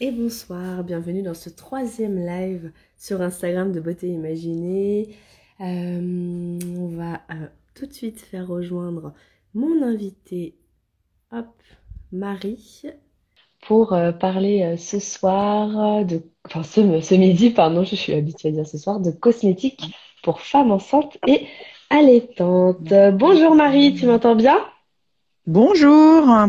et bonsoir, bienvenue dans ce troisième live sur Instagram de Beauté Imaginée. Euh, on va euh, tout de suite faire rejoindre mon invité, hop, Marie, pour euh, parler ce soir, de, enfin ce, ce, midi, pardon, je suis habituée à dire ce soir, de cosmétiques pour femmes enceintes et allaitantes. Bonjour Marie, tu m'entends bien? Bonjour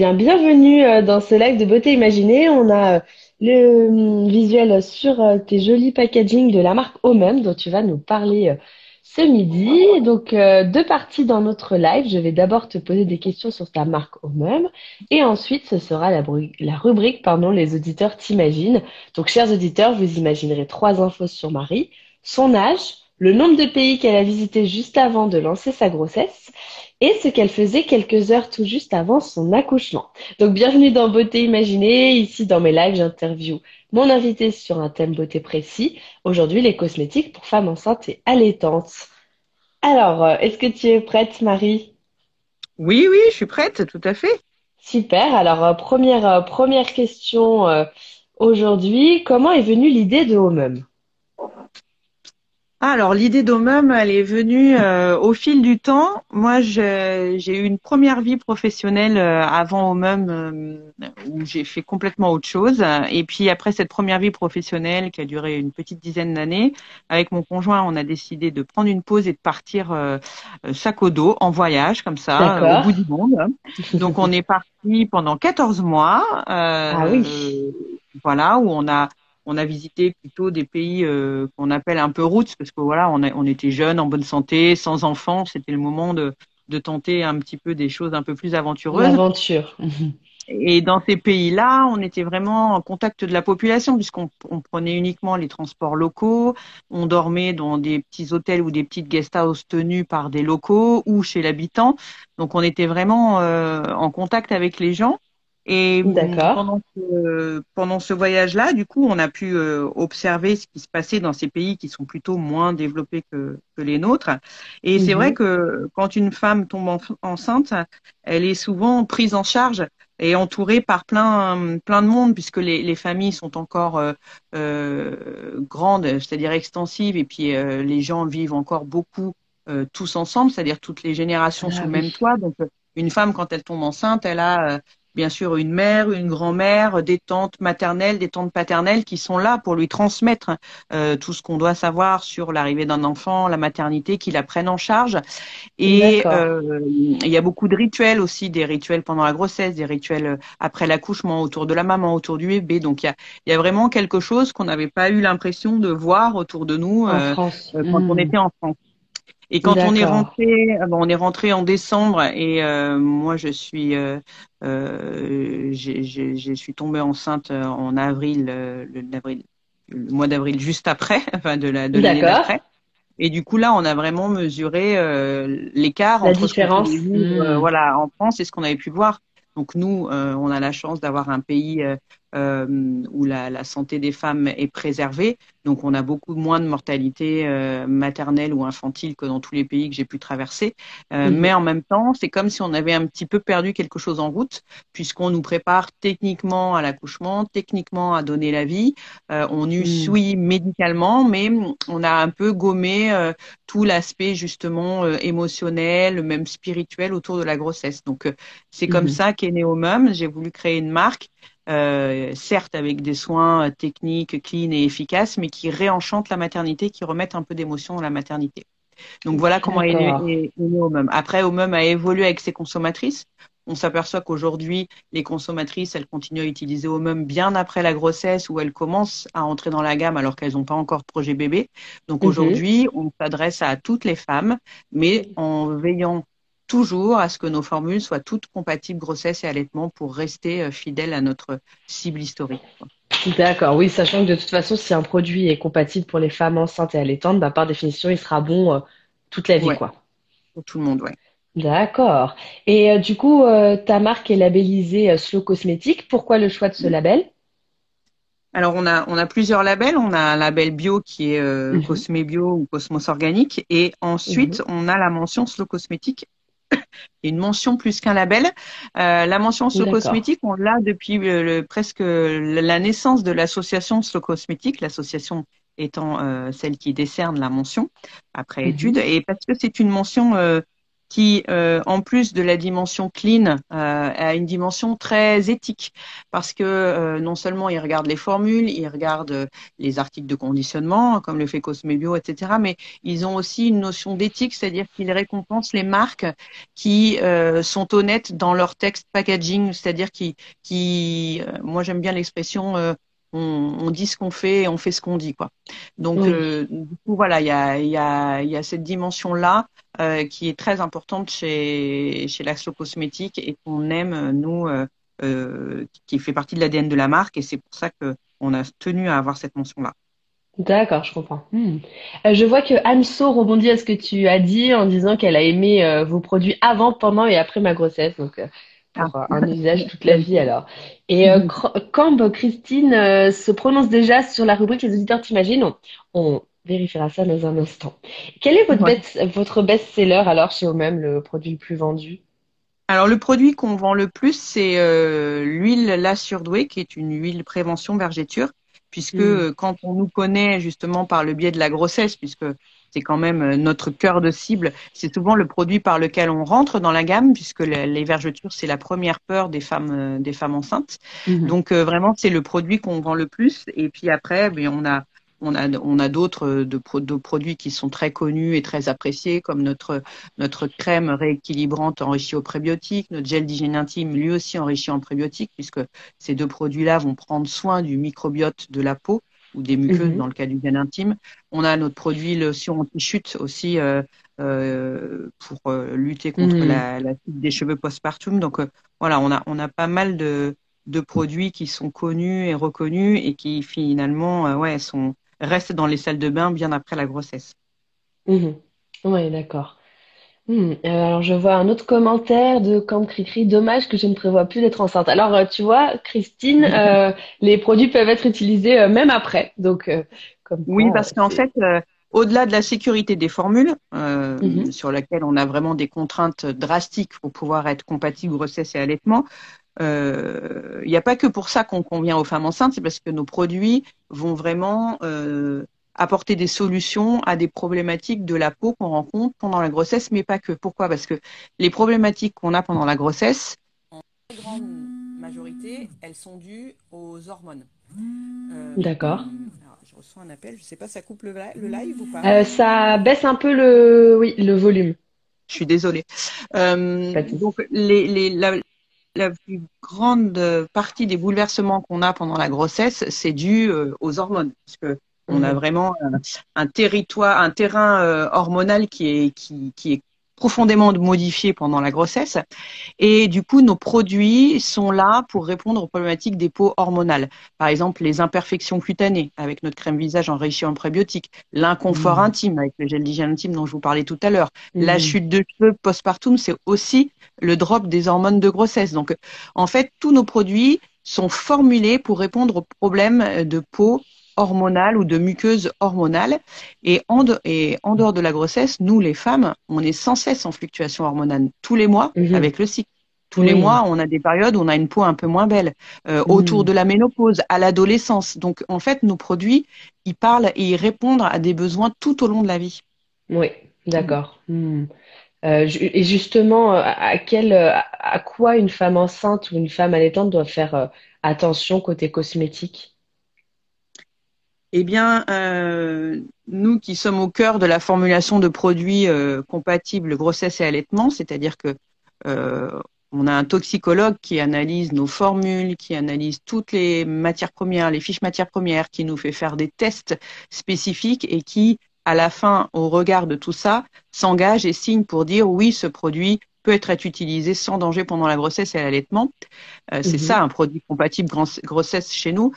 Bien, bienvenue euh, dans ce live de beauté imaginée. On a euh, le hum, visuel sur euh, tes jolis packaging de la marque Omem dont tu vas nous parler ce midi. Donc, deux parties dans notre live. Je vais d'abord te poser des questions sur ta marque Omem et ensuite ce sera la, la rubrique pardon, les auditeurs t'imaginent. Donc, chers auditeurs, vous imaginerez trois infos sur Marie, son âge, le nombre de pays qu'elle a visité juste avant de lancer sa grossesse et ce qu'elle faisait quelques heures tout juste avant son accouchement. Donc bienvenue dans Beauté Imaginée. Ici dans mes lives, j'interview mon invité sur un thème beauté précis. Aujourd'hui, les cosmétiques pour femmes enceintes et allaitantes. Alors, euh, est-ce que tu es prête, Marie? Oui, oui, je suis prête, tout à fait. Super. Alors, euh, première, euh, première question aujourd'hui. Comment est venue l'idée de Homem ah, alors l'idée d'Omum, elle est venue euh, au fil du temps. Moi, j'ai eu une première vie professionnelle euh, avant Omum euh, où j'ai fait complètement autre chose. Et puis après cette première vie professionnelle qui a duré une petite dizaine d'années, avec mon conjoint, on a décidé de prendre une pause et de partir sac au dos en voyage comme ça au bout du monde. Donc on est parti pendant 14 mois. ah oui. Voilà où on a on a visité plutôt des pays euh, qu'on appelle un peu routes parce que voilà, on, on était jeunes, en bonne santé, sans enfants. C'était le moment de, de tenter un petit peu des choses un peu plus aventureuses. L'aventure. Et dans ces pays-là, on était vraiment en contact de la population puisqu'on on prenait uniquement les transports locaux, on dormait dans des petits hôtels ou des petites guest houses tenues par des locaux ou chez l'habitant. Donc on était vraiment euh, en contact avec les gens. Et pendant ce, pendant ce voyage-là, du coup, on a pu euh, observer ce qui se passait dans ces pays qui sont plutôt moins développés que, que les nôtres. Et c'est vrai mhm. que quand une femme tombe enceinte, elle est souvent prise en charge et entourée par plein, plein de monde, puisque les, les familles sont encore euh, euh grandes, c'est-à-dire extensives, et puis euh, les gens vivent encore beaucoup tous ensemble, c'est-à-dire toutes les générations ah sous le même toit. Donc, une femme, quand elle tombe enceinte, elle a bien sûr une mère, une grand-mère, des tantes maternelles, des tantes paternelles qui sont là pour lui transmettre euh, tout ce qu'on doit savoir sur l'arrivée d'un enfant, la maternité, qui la prennent en charge. Et euh, il y a beaucoup de rituels aussi, des rituels pendant la grossesse, des rituels euh, après l'accouchement, autour de la maman, autour du bébé. Donc il y a, y a, vraiment quelque chose qu'on n'avait pas eu l'impression de voir autour de nous quand on hmm. était en France. Et quand on est rentré, ah on est rentré en décembre et euh, moi je suis, euh, euh, je suis tombée enceinte en avril, le, le mois d'avril juste après, enfin de la de l'année d'après. Et du coup là, on a vraiment mesuré l'écart entre différence. Ce mmh. voilà, en France et ce qu'on avait pu voir. Donc nous, on a la chance d'avoir un pays euh, où la, la, santé des femmes est préservée. Donc, on a beaucoup moins de mortalité euh, maternelle ou infantile que dans tous les pays que j'ai pu traverser. Euh, mhm. Mais en même temps, c'est comme si on avait un petit peu perdu quelque chose en route, puisqu'on nous prépare techniquement à l'accouchement, techniquement à donner la vie. Euh, on nous mhm. suit médicalement, mais on a un peu gommé euh, tout l'aspect justement émotionnel, même spirituel autour de la grossesse. Donc, c'est comme mhm. ça qu'est Neomum. J'ai voulu créer une marque euh, certes avec des soins techniques, clean et efficaces, mais qui réenchantent la maternité, qui remettent un peu d'émotion dans la maternité. Donc voilà comment est né, Omum. Après, Omum a évolué avec ses consommatrices. On s'aperçoit qu'aujourd'hui, les consommatrices, elles continuent à utiliser Omum bien après la grossesse où elles commencent à entrer dans la gamme alors qu'elles n'ont pas encore de projet bébé. Donc mhm. aujourd'hui, on s'adresse à toutes les femmes, mais en veillant toujours à ce que nos formules soient toutes compatibles grossesse et allaitement pour rester euh, fidèles à notre cible historique. D'accord, oui, sachant que de toute façon, si un produit est compatible pour les femmes enceintes et allaitantes, bah, par définition, il sera bon euh, toute la vie, quoi. Pour tout le monde, oui. D'accord. Et euh, du coup, ta marque est labellisée Slow Cosmétique. Pourquoi le choix de ce label? Alors on a on a plusieurs labels. On a un label bio qui est mhm. Cosme Bio ou Cosmos Organique, et ensuite mhm. on a la mention Slow Cosmétique une mention plus qu'un label. Euh, la mention Slow Cosmétique, on l'a depuis le, presque la naissance de l'association Slow Cosmétique, l'association étant euh, celle qui décerne la mention après mhm. étude, et parce que c'est une mention euh, qui, euh, en plus de la dimension clean, euh, a une dimension très éthique, parce que euh, non seulement ils regardent les formules, ils regardent les articles de conditionnement, comme le fait Cosmebio, etc., mais ils ont aussi une notion d'éthique, c'est-à-dire qu'ils récompensent les marques qui sont honnêtes dans leur texte packaging, c'est-à-dire qui, qui moi j'aime bien l'expression on, dit ce qu'on fait et on fait ce qu'on dit quoi. Donc euh, du coup voilà, il y a, y, a, y a cette dimension là euh, qui est très importante chez chez l'Axlo Cosmétique et qu'on aime nous euh, qui fait partie de l'ADN de la marque et c'est pour ça que on a tenu à avoir cette mention là. D'accord, je comprends. Hmm. je vois que Anso rebondit à ce que tu as dit en disant qu'elle a aimé vos produits avant, pendant et après ma grossesse. Donc, pour ah. un usage toute la vie alors. Et euh, quand Christine euh, se prononce déjà sur la rubrique Les auditeurs t'imaginent, on, vérifiera ça dans un instant. Quel est votre, votre best-seller alors chez vous-même, le produit le plus vendu? Alors le produit qu'on vend le plus, c'est euh, l'huile La Surdouée, qui est une huile prévention vergéture, puisque hmm. quand on nous connaît justement par le biais de la grossesse, puisque c'est quand même euh, notre cœur de cible. C'est souvent le produit par lequel on rentre dans la gamme, puisque les vergetures, c'est la première peur des femmes, euh, des femmes enceintes. Mhm. Donc euh, vraiment, c'est le produit qu'on vend le plus. Et puis après, ben, on a on a, on a d'autres de, produits qui sont très connus et très appréciés, comme notre, notre crème rééquilibrante enrichie au prébiotiques, notre gel d'hygiène intime, lui aussi enrichi en prébiotiques, puisque ces deux produits-là vont prendre soin du microbiote de la peau ou des muqueuses mhm. dans le cas du bien intime. On a notre produit lotion anti-chute aussi euh, euh, pour euh, lutter contre mhm. la, la des cheveux postpartum. Donc voilà, on a on a pas mal de, de produits qui sont connus et reconnus et qui finalement ouais sont restent dans les salles de bain bien après la grossesse. Mhm. Oui, d'accord. Hmm, euh, alors, je vois un autre commentaire de Camp Cricri. Dommage que je ne prévois plus d'être enceinte. Alors, euh, tu vois, Christine, euh, les produits peuvent être utilisés même après. Donc, comme oui, parce qu'en fait, au-delà de la sécurité des formules, mhm. sur laquelle on a vraiment des contraintes drastiques pour pouvoir être compatible grossesse et allaitement, il n'y a pas que pour ça qu'on convient aux femmes enceintes, c'est parce que nos produits vont vraiment apporter des solutions à des problématiques de la peau qu'on rencontre pendant la grossesse, mais pas que. Pourquoi? Parce que les problématiques qu'on a pendant la grossesse, en très grande majorité, elles sont dues aux hormones. Euh, D'accord. Je reçois un appel, je ne sais pas, ça coupe le, live ou pas? Euh, Ça baisse un peu le, oui, le volume. Je suis désolée. Euh, donc, les, la, la, plus grande partie des bouleversements qu'on a pendant la grossesse, c'est dû aux hormones. Parce que on a mhm. vraiment un, territoire, un terrain euh, hormonal qui est, qui, qui est profondément modifié pendant la grossesse. Et du coup, nos produits sont là pour répondre aux problématiques des peaux hormonales. Par exemple, les imperfections cutanées avec notre crème visage enrichie en prébiotiques, l'inconfort mmh. intime avec le gel d'hygiène intime dont je vous parlais tout à l'heure, mmh. la chute de cheveux postpartum, c'est aussi le drop des hormones de grossesse. Donc, en fait, tous nos produits sont formulés pour répondre aux problèmes de peau hormonale ou de muqueuse hormonale. Et en, et en dehors de la grossesse, nous, les femmes, on est sans cesse en fluctuation hormonale tous les mois mhm. avec le cycle. Tous les mois, on a des périodes où on a une peau un peu moins belle, euh, mhm. autour de la ménopause, à l'adolescence. Donc, en fait, nos produits, ils parlent et ils répondent à des besoins tout au long de la vie. Oui, d'accord. Hmm. Euh, et justement, à, quel, à quoi une femme enceinte ou une femme allaitante doit faire euh, attention côté cosmétique? Eh bien, euh, nous qui sommes au cœur de la formulation de produits euh, compatibles grossesse et allaitement, c'est-à-dire que euh, on a un toxicologue qui analyse nos formules, qui analyse toutes les matières premières, les fiches matières premières, qui nous fait faire des tests spécifiques et qui, à la fin, au regard de tout ça, s'engage et signe pour dire oui, ce produit peut être utilisé sans danger pendant la grossesse et l'allaitement. C'est mhm. ça un produit compatible grossesse chez nous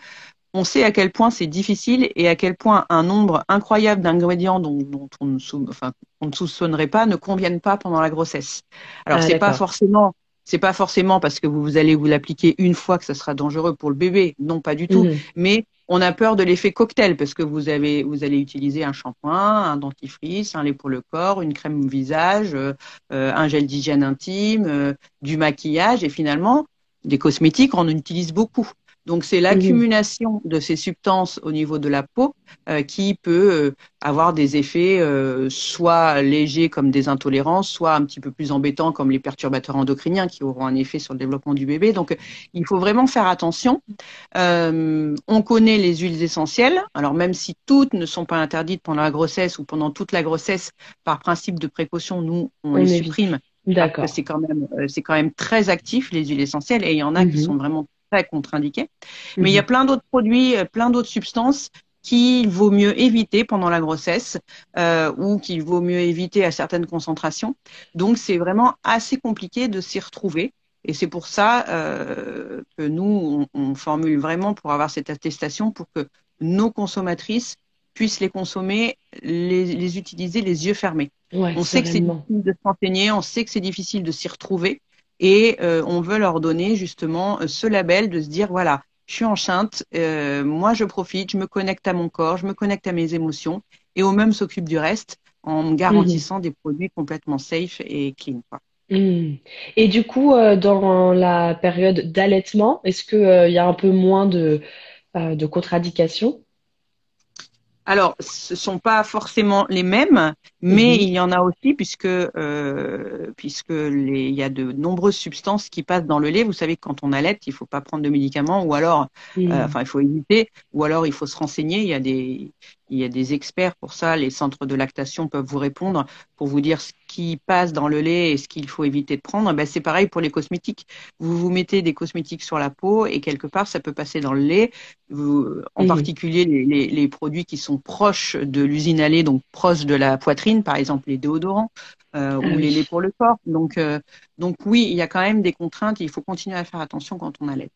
on sait à quel point c'est difficile et à quel point un nombre incroyable d'ingrédients dont, on, ne soupçonnerait pas ne conviennent pas pendant la grossesse. Alors ah, c'est pas forcément c'est pas forcément parce que vous allez vous l'appliquer une fois que ça sera dangereux pour le bébé, non pas du tout, mhm. mais on a peur de l'effet cocktail parce que vous avez vous allez utiliser un shampoing, un dentifrice, un lait pour le corps, une crème visage, euh, un gel d'hygiène intime, euh, du maquillage et finalement des cosmétiques on en utilise beaucoup. Donc c'est l'accumulation de ces substances au niveau de la peau euh, qui peut euh, avoir des effets euh, soit légers comme des intolérances, soit un petit peu plus embêtants comme les perturbateurs endocriniens qui auront un effet sur le développement du bébé. Donc il faut vraiment faire attention. on connaît les huiles essentielles. Alors même si toutes ne sont pas interdites pendant la grossesse ou pendant toute la grossesse, par principe de précaution, nous on, les supprime. D'accord. C'est quand même c'est quand même très actif les huiles essentielles et il y en a qui mhm. sont vraiment contre-indiqué. Mais il y a mhm. plein d'autres produits, euh, plein d'autres substances qu'il vaut mieux éviter pendant la grossesse euh, ou qu'il vaut mieux éviter à certaines concentrations. Donc c'est vraiment assez compliqué de s'y retrouver. Et c'est pour ça euh, que nous, on, formule vraiment pour avoir cette attestation pour que nos consommatrices puissent les consommer, les, utiliser les yeux fermés. on sait que c'est difficile de s'enseigner, on sait que c'est difficile de s'y retrouver, et euh, on veut leur donner justement euh, ce label de se dire voilà, je suis enceinte, euh, moi je profite, je me connecte à mon corps, je me connecte à mes émotions et au même s'occupe du reste en me garantissant des produits complètement safe et clean. Mmh. Et du coup, dans la période d'allaitement, est-ce qu'il y a un peu moins de, de contre-indications alors, ce sont pas forcément les mêmes, mais mhm. il y en a aussi puisque euh, puisque les, il y a de nombreuses substances qui passent dans le lait. Vous savez que quand on allait, il faut pas prendre de médicaments ou alors, euh, enfin, il faut éviter, ou alors il faut se renseigner. Il y a des il y a des experts pour ça. Les centres de lactation peuvent vous répondre pour vous dire ce qui passe dans le lait et ce qu'il faut éviter de prendre. Ben, c'est pareil pour les cosmétiques. Vous vous mettez des cosmétiques sur la peau et quelque part, ça peut passer dans le lait. en particulier, les, les, produits qui sont proches de l'usine à lait, donc proches de la poitrine, par exemple les déodorants euh, ou ah les laits pour le corps. Donc, euh, donc oui, il y a quand même des contraintes. Et il faut continuer à faire attention quand on allait.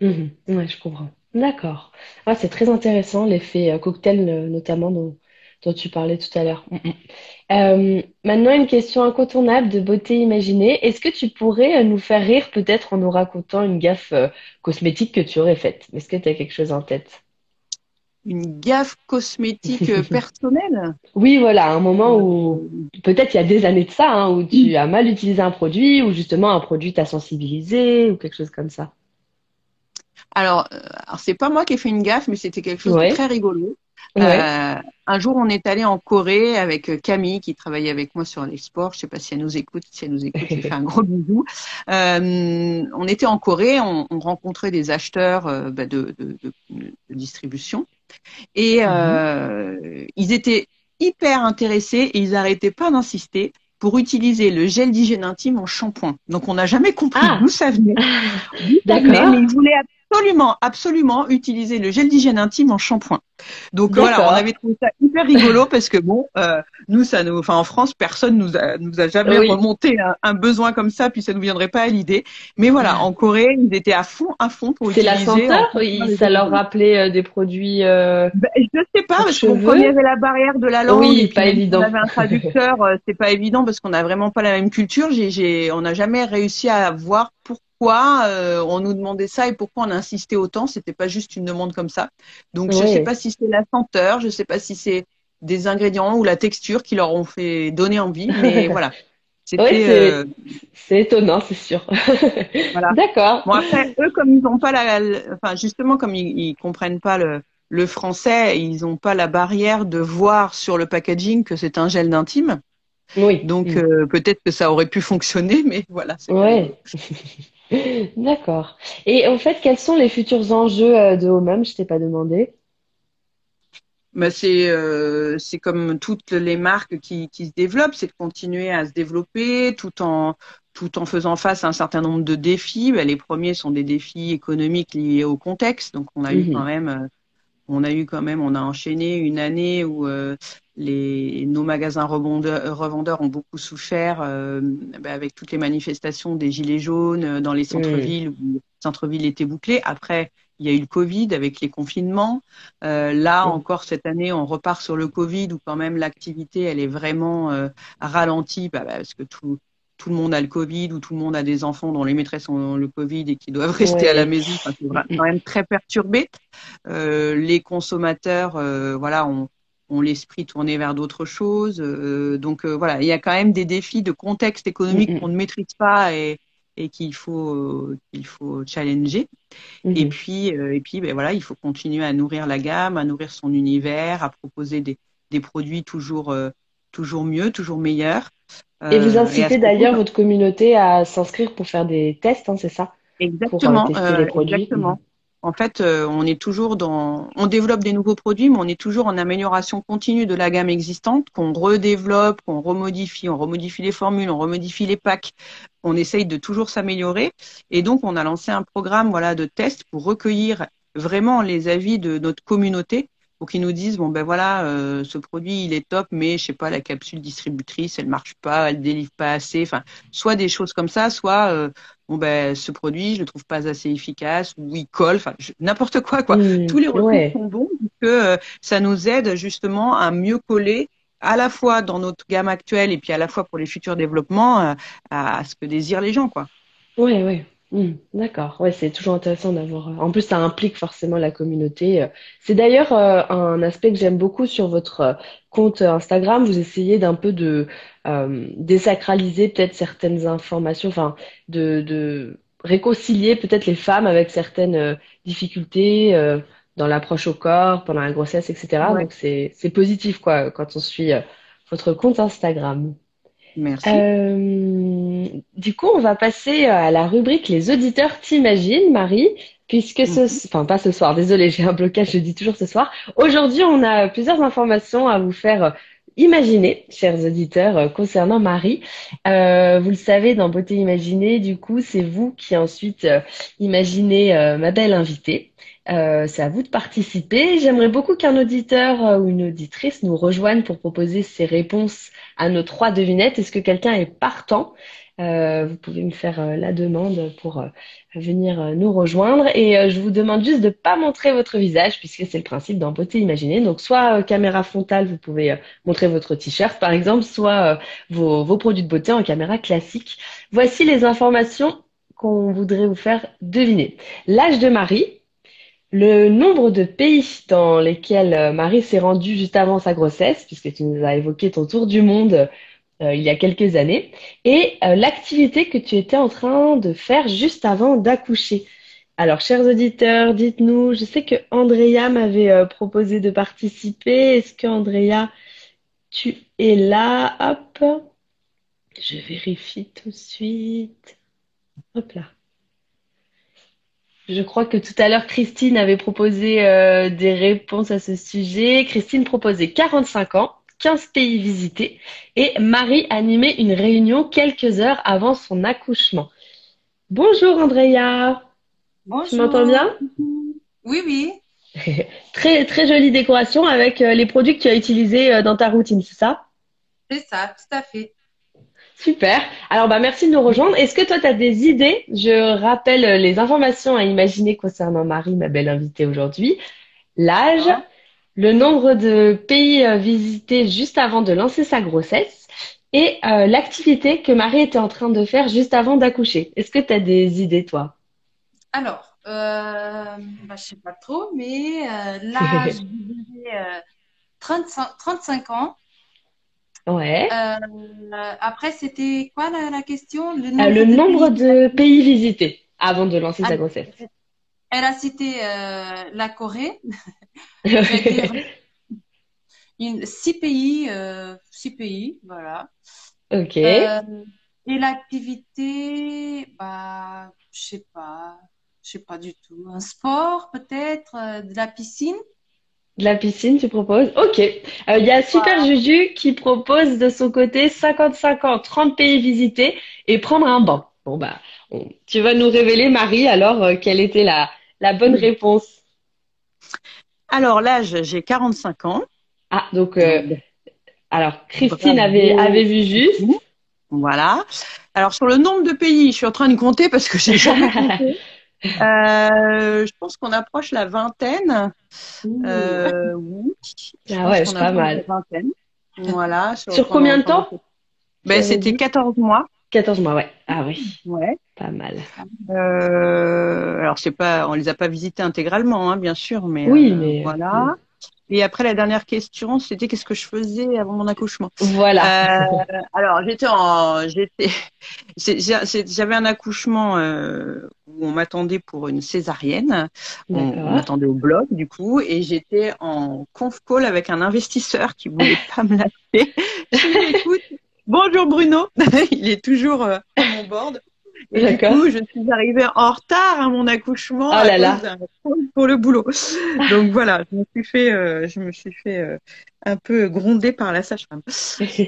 Mmh. Oui, je comprends. D'accord. Ah, c'est très intéressant, l'effet euh, cocktail euh, notamment dont, tu parlais tout à l'heure. Mm, mm. Euh, maintenant, une question incontournable de beauté imaginée. Est-ce que tu pourrais nous faire rire peut-être en nous racontant une gaffe cosmétique que tu aurais faite? Est-ce que tu as quelque chose en tête? Une gaffe cosmétique personnelle? Oui, voilà, un moment où peut-être il y a des années de ça, hein, où tu as mal utilisé un produit, ou justement un produit t'a sensibilisé, ou quelque chose comme ça. Alors, euh, alors c'est pas moi qui ai fait une gaffe, mais c'était quelque chose de très rigolo. Euh, un jour, on est allé en Corée avec euh, Camille qui travaillait avec moi sur les sports. Je sais pas si elle nous écoute. Si elle nous écoute, je fais un gros bisou. Euh, on était en Corée, on, on rencontrait des acheteurs euh, bah, de, de, de, de, distribution et mhm. ils étaient hyper intéressés et ils n'arrêtaient pas d'insister pour utiliser le gel d'hygiène intime en shampoing. Donc on n'a jamais compris ah. d'où ça venait. D'accord. Mais ils voulaient absolument, absolument utiliser le gel d'hygiène intime en shampoing. Donc voilà, on avait trouvé ça hyper rigolo parce que bon, euh, nous ça nous, enfin en France, personne nous a nous a jamais remonté un, besoin comme ça, puis ça nous viendrait pas à l'idée. Mais voilà, en Corée, ils étaient à fond, à fond pour utiliser. C'est la senteur, oui, ça leur rappelait euh, des produits. Euh, ben, je sais pas parce qu'on avait la barrière de la langue. Oui, pas évident. On avait un traducteur, euh, c'est pas évident parce qu'on a vraiment pas la même culture. J'ai, on n'a jamais réussi à voir pourquoi euh, on nous demandait ça et pourquoi on insistait autant. C'était pas juste une demande comme ça. Donc je sais pas si c'est la senteur, je sais pas si c'est des ingrédients ou la texture qui leur ont fait donner envie, mais voilà. Euh, c'est étonnant, c'est sûr. voilà. D'accord. Bon après, eux comme ils n'ont pas la, enfin justement comme ils, ils comprennent pas le, le français, ils n'ont pas la barrière de voir sur le packaging que c'est un gel d'intime. Oui. Donc mm. euh, peut-être que ça aurait pu fonctionner, mais voilà. Ouais. D'accord. Et en fait, quels sont les futurs enjeux euh, de Homem Je t'ai pas demandé? Bah c'est euh, c'est comme toutes les marques qui, qui se développent, c'est de continuer à se développer tout en tout en faisant face à un certain nombre de défis. Bah, les premiers sont des défis économiques liés au contexte, donc on a eu mm-hmm. quand même on a eu quand même, on a enchaîné une année où euh, les, nos magasins revendeurs ont beaucoup souffert euh, bah, avec toutes les manifestations des gilets jaunes euh, dans les centres-villes où les centres-villes étaient bouclés. Après, il y a eu le Covid avec les confinements. là encore cette année, on repart sur le Covid où quand même l'activité elle est vraiment ralentie bah, bah, parce que tout tout le monde a le Covid ou tout le monde a des enfants dont les maîtresses ont le Covid et qui doivent rester à la maison. c'est quand même très perturbé. Euh, les consommateurs, euh, voilà, ont, ont l'esprit tourné vers d'autres choses. Euh, donc euh, voilà, il y a quand même des défis de contexte économique qu'on ne maîtrise pas et, et qu'il faut qu'il faut challenger. Et mm-hmm. puis et puis ben voilà, il faut continuer à nourrir la gamme, à nourrir son univers, à proposer des, des produits toujours toujours mieux, toujours meilleurs. Et vous euh, incitez d'ailleurs votre communauté à s'inscrire pour faire des tests, hein, c'est ça? Exactement. Pour, euh, euh, exactement. En fait, on est toujours dans, on développe des nouveaux produits, mais on est toujours en amélioration continue de la gamme existante, qu'on redéveloppe, qu'on remodifie, on remodifie les formules, on remodifie les packs, on essaye de toujours s'améliorer. Et donc, on a lancé un programme, voilà, de tests pour recueillir vraiment les avis de notre communauté pour qu'ils nous disent bon ben voilà euh, ce produit il est top mais je sais pas la capsule distributrice elle marche pas elle délivre pas assez. Enfin soit des choses comme ça soit euh, bon ben ce produit je le trouve pas assez efficace ou il colle. Enfin n'importe quoi quoi. Mmh, tous les retours sont bons que euh, ça nous aide justement à mieux coller à la fois dans notre gamme actuelle et puis à la fois pour les futurs développements à, ce que désirent les gens quoi. Ouais ouais Hmm, d'accord, ouais, c'est toujours intéressant d'avoir. En plus, ça implique forcément la communauté. C'est d'ailleurs euh, un aspect que j'aime beaucoup sur votre euh, compte Instagram. Vous essayez d'un peu de euh, désacraliser peut-être certaines informations, enfin, de, de réconcilier peut-être les femmes avec certaines difficultés dans l'approche au corps, pendant la grossesse, etc. Donc c'est c'est positif quoi quand on suit votre compte Instagram. Merci. Euh, du coup, on va passer à la rubrique Les auditeurs t'imaginent, Marie, puisque ce, mhm. enfin pas ce soir, désolé, j'ai un blocage, je dis toujours ce soir. Aujourd'hui, on a plusieurs informations à vous faire imaginer, chers auditeurs, euh, concernant Marie. Euh, vous le savez, dans Beauté Imaginée, du coup, c'est vous qui ensuite imaginez ma belle invitée. Euh, c'est à vous de participer. J'aimerais beaucoup qu'un auditeur euh, ou une auditrice nous rejoigne pour proposer ses réponses à nos trois devinettes. Est-ce que quelqu'un est partant? Euh, Vous pouvez me faire la demande pour venir nous rejoindre. Et je vous demande juste de ne pas montrer votre visage puisque c'est le principe dans Beauté Imaginée. Donc soit caméra frontale, vous pouvez montrer votre t-shirt par exemple, soit vos produits de beauté en caméra classique. Voici les informations qu'on voudrait vous faire deviner. L'âge de Marie, le nombre de pays dans lesquels euh, Marie s'est rendue juste avant sa grossesse, puisque tu nous as évoqué ton tour du monde euh, il y a quelques années, et euh, l'activité que tu étais en train de faire juste avant d'accoucher. Alors, chers auditeurs, dites-nous, je sais que Andrea m'avait proposé de participer. Est-ce que Andrea, tu es là? Hop, je vérifie tout de suite. Hop là. Je crois que tout à l'heure, Christine avait proposé euh, des réponses à ce sujet. Christine proposait 45 ans, 15 pays visités et Marie animait une réunion quelques heures avant son accouchement. Bonjour Andrea. Bonjour. Tu m'entends bien? Oui, oui. très, très jolie décoration avec euh, les produits que tu as utilisés euh, dans ta routine, c'est ça? C'est ça, tout à fait. Super. Alors, bah, merci de nous rejoindre. Est-ce que toi, tu as des idées? Je rappelle les informations à imaginer concernant Marie, ma belle invitée aujourd'hui. L'âge, ah. le nombre de pays euh, visités juste avant de lancer sa grossesse et euh, l'activité que Marie était en train de faire juste avant d'accoucher. Est-ce que tu as des idées, toi? Alors, euh, bah, je sais pas trop, mais euh, euh, 35, 35 ans. Ouais. Euh, après, c'était quoi la, la question? Le Euh, nombre le de nombre pays? de pays visités avant de lancer Ah, sa grossesse. Elle a cité euh, la Corée. Une, six pays, euh, six pays, voilà. Ok. Euh, et l'activité, bah, je sais pas, je sais pas du tout. Un sport, peut-être, euh, de la piscine? De la piscine, tu proposes? Ok. Euh, Il y a Super. Juju qui propose de son côté 55 ans, 30 pays visités et prendre un bain. Bon, bah, on- tu vas nous révéler, Marie, alors, euh, quelle était la, la bonne réponse? Alors, l'âge, j'ai 45 ans. Ah, donc, euh, alors, Christine avait, avait vu juste. Voilà. Alors, sur le nombre de pays, je suis en train de compter parce que j'ai jamais compté. Euh, je pense qu'on approche la vingtaine. Euh, oui. Ah ouais, c'est pas mal. la vingtaine. Voilà. Sur combien de temps? Ben, c'était dit 14 mois. 14 mois, ouais. Ah oui, Ouais. pas mal. Euh, alors, c'est pas, on les a pas visités intégralement, hein, bien sûr, mais Oui, euh, mais- voilà. Et après, la dernière question, c'était qu'est-ce que je faisais avant mon accouchement? Voilà. Euh, alors, j'étais en, j'étais, j'avais un accouchement euh, où on m'attendait pour une césarienne. On, on m'attendait au bloc, du coup, et j'étais en conf call avec un investisseur qui voulait pas me lâcher. Écoute, bonjour Bruno, il est toujours euh, à mon board. Et du coup, je suis arrivée en retard à mon accouchement Oh là là. call pour le boulot. Donc voilà, je me suis fait, euh, je me suis fait euh, un peu gronder par la sage-femme.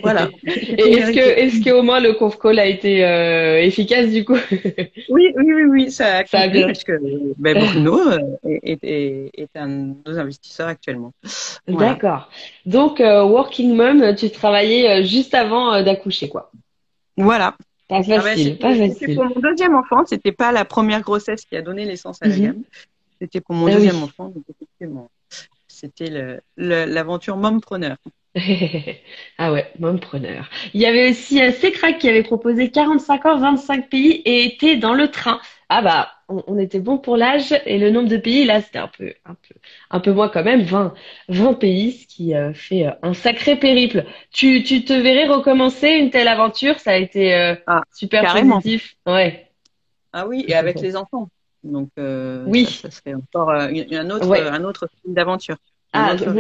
Voilà. Et est-ce que, est-ce qu'au moins le conf call a été euh, efficace du coup? Oui, oui, oui, oui, ça a Ça a compté bien. parce que ben, Bruno est, est, est un de nos investisseurs actuellement. Voilà. D'accord. Donc, working mom, tu travaillais juste avant d'accoucher, quoi. Voilà. Pas Ah pas facile. pour mon deuxième enfant, c'était pas la première grossesse qui a donné naissance à la Mhm. gamme. C'était pour mon Ah deuxième oui. enfant, donc effectivement. C'était le- le- l'aventure mompreneur. Ah ouais, mompreneur. Il y avait aussi un Secrac qui avait proposé 45 ans, 25 pays et était dans le train. Ah bah, on, on était bon pour l'âge et le nombre de pays, là, c'était un peu, un peu, un peu moins quand même, 20, 20 pays, ce qui euh, fait euh, un sacré périple. Tu, tu te verrais recommencer une telle aventure? Ça a été euh, Ah, super carrément. positif. Ouais. Ah oui, et avec les enfants. Donc Oui. ça, ça serait encore un autre, Ouais. un autre film d'aventure. Ah, autre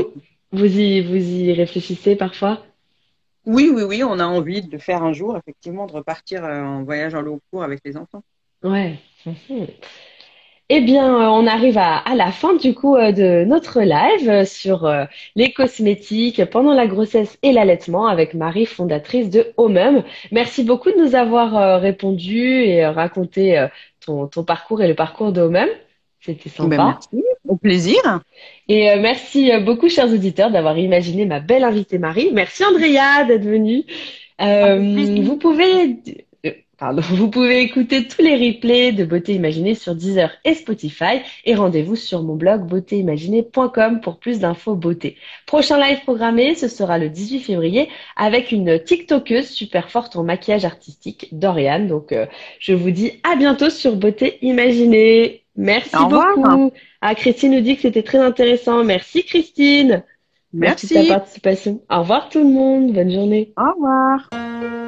vous, y, vous y réfléchissez parfois? Oui, oui, oui, on a envie de le faire un jour, effectivement, de repartir en voyage en long cours avec les enfants. Ouais. Mhm. Eh bien, euh, on arrive à, à la fin du coup euh, de notre live euh, sur les cosmétiques pendant la grossesse et l'allaitement avec Marie, fondatrice de Homem. Merci beaucoup de nous avoir répondu et raconté ton, ton parcours et le parcours de Homem. C'était Ben, sympa. merci, au plaisir. Et euh, merci beaucoup, chers auditeurs, d'avoir imaginé ma belle invitée Marie. Merci Andrea d'être venue. Euh, vous pouvez, pardon, vous pouvez écouter tous les replays de Beauté Imaginée sur Deezer et Spotify. Et rendez-vous sur mon blog beautéimaginée.com pour plus d'infos beauté. Prochain live programmé, ce sera le 18 février avec une TikTokeuse super forte en maquillage artistique, Dorian. Donc, euh, je vous dis à bientôt sur Beauté Imaginée. Merci Au beaucoup. Ah, Christine nous dit que c'était très intéressant. Merci Christine. Merci de Merci. ta participation. Au revoir tout le monde. Bonne journée. Au revoir.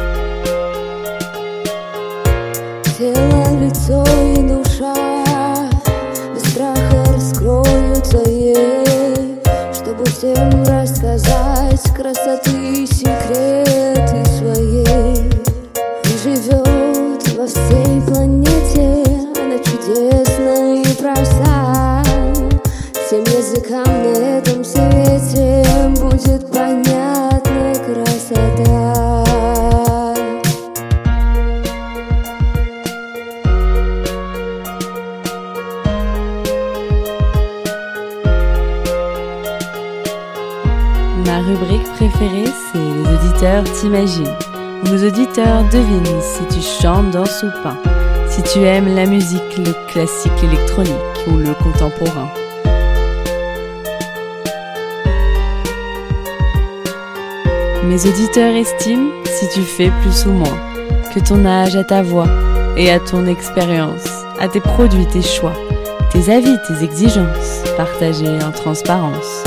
Si tu aimes la musique, le classique électronique ou le contemporain. Mes auditeurs estiment si tu fais plus ou moins, que ton âge à ta voix et à ton expérience, à tes produits, tes choix, tes avis, tes exigences, partagés en transparence.